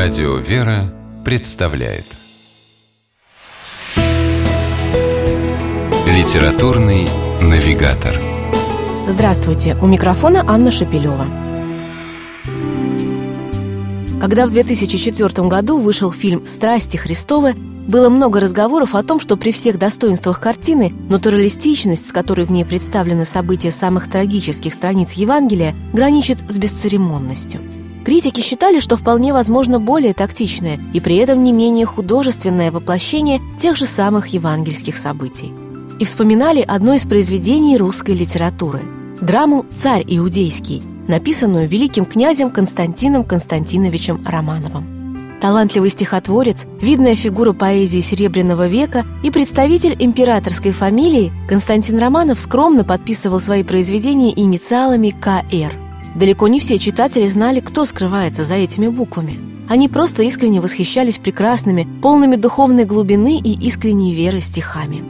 Радио «Вера» представляет. Литературный навигатор. Здравствуйте, у микрофона Анна Шапилева. Когда в 2004 году вышел фильм «Страсти Христовы», было много разговоров о том, что при всех достоинствах картины натуралистичность, с которой в ней представлены события самых трагических страниц Евангелия, граничит с бесцеремонностью – Критики считали, что вполне возможно более тактичное и при этом не менее художественное воплощение тех же самых евангельских событий. И вспоминали одно из произведений русской литературы – драму «Царь иудейский», написанную великим князем Константином Константиновичем Романовым. Талантливый стихотворец, видная фигура поэзии Серебряного века и представитель императорской фамилии Константин Романов скромно подписывал свои произведения инициалами К.Р. Далеко не все читатели знали, кто скрывается за этими буквами. Они просто искренне восхищались прекрасными, полными духовной глубины и искренней веры стихами.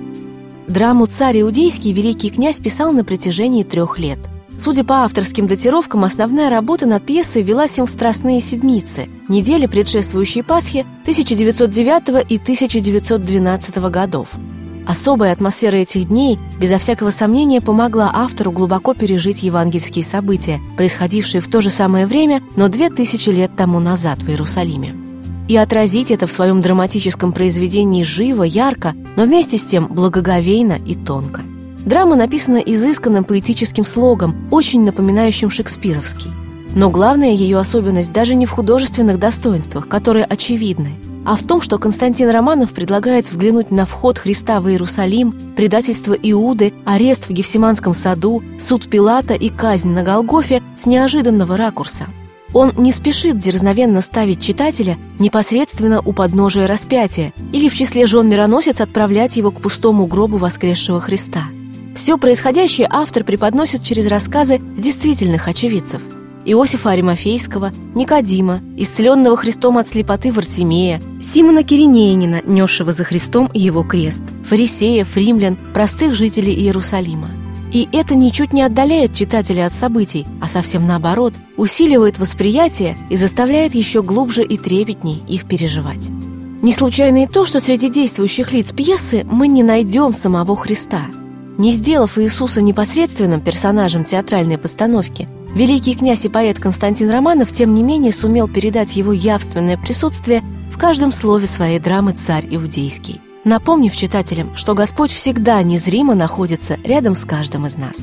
Драму «Царь Иудейский» великий князь писал на протяжении трех лет. Судя по авторским датировкам, основная работа над пьесой велась им в «Страстные седмицы», недели, предшествующей Пасхе 1909 и 1912 годов – Особая атмосфера этих дней, безо всякого сомнения, помогла автору глубоко пережить евангельские события, происходившие в то же самое время, но две тысячи лет тому назад в Иерусалиме. И отразить это в своем драматическом произведении живо, ярко, но вместе с тем благоговейно и тонко. Драма написана изысканным поэтическим слогом, очень напоминающим шекспировский. Но главная ее особенность даже не в художественных достоинствах, которые очевидны – а в том, что Константин Романов предлагает взглянуть на вход Христа в Иерусалим, предательство Иуды, арест в Гефсиманском саду, суд Пилата и казнь на Голгофе с неожиданного ракурса. Он не спешит дерзновенно ставить читателя непосредственно у подножия распятия или в числе жен мироносец отправлять его к пустому гробу воскресшего Христа. Все происходящее автор преподносит через рассказы действительных очевидцев – Иосифа Аримофейского, Никодима, исцеленного Христом от слепоты Вартимея, Симона Киринеянина, несшего за Христом его крест, фарисеев, римлян, простых жителей Иерусалима. И это ничуть не отдаляет читателя от событий, а совсем наоборот, усиливает восприятие и заставляет еще глубже и трепетней их переживать. Не случайно и то, что среди действующих лиц пьесы мы не найдем самого Христа. Не сделав Иисуса непосредственным персонажем театральной постановки, Великий князь и поэт Константин Романов, тем не менее, сумел передать его явственное присутствие в каждом слове своей драмы «Царь Иудейский», напомнив читателям, что Господь всегда незримо находится рядом с каждым из нас.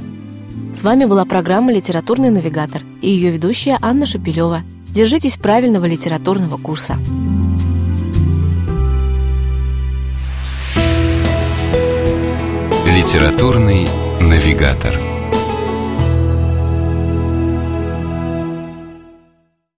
С вами была программа «Литературный навигатор» и ее ведущая Анна Шапилева. Держитесь правильного литературного курса. Литературный навигатор.